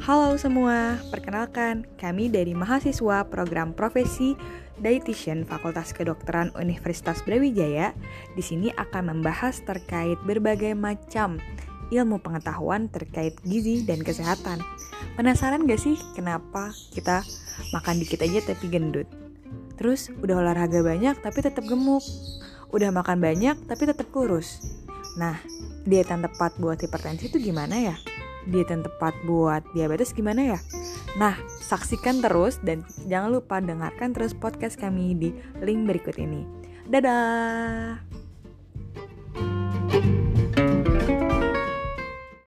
Halo semua, perkenalkan kami dari mahasiswa program profesi Dietitian Fakultas Kedokteran Universitas Brawijaya. Di sini akan membahas terkait berbagai macam ilmu pengetahuan terkait gizi dan kesehatan. Penasaran gak sih kenapa kita makan dikit aja tapi gendut? Terus udah olahraga banyak tapi tetap gemuk. Udah makan banyak tapi tetap kurus. Nah, diet yang tepat buat hipertensi itu gimana ya? Diet yang tepat buat diabetes gimana ya? Nah, saksikan terus dan jangan lupa dengarkan terus podcast kami di link berikut ini. Dadah!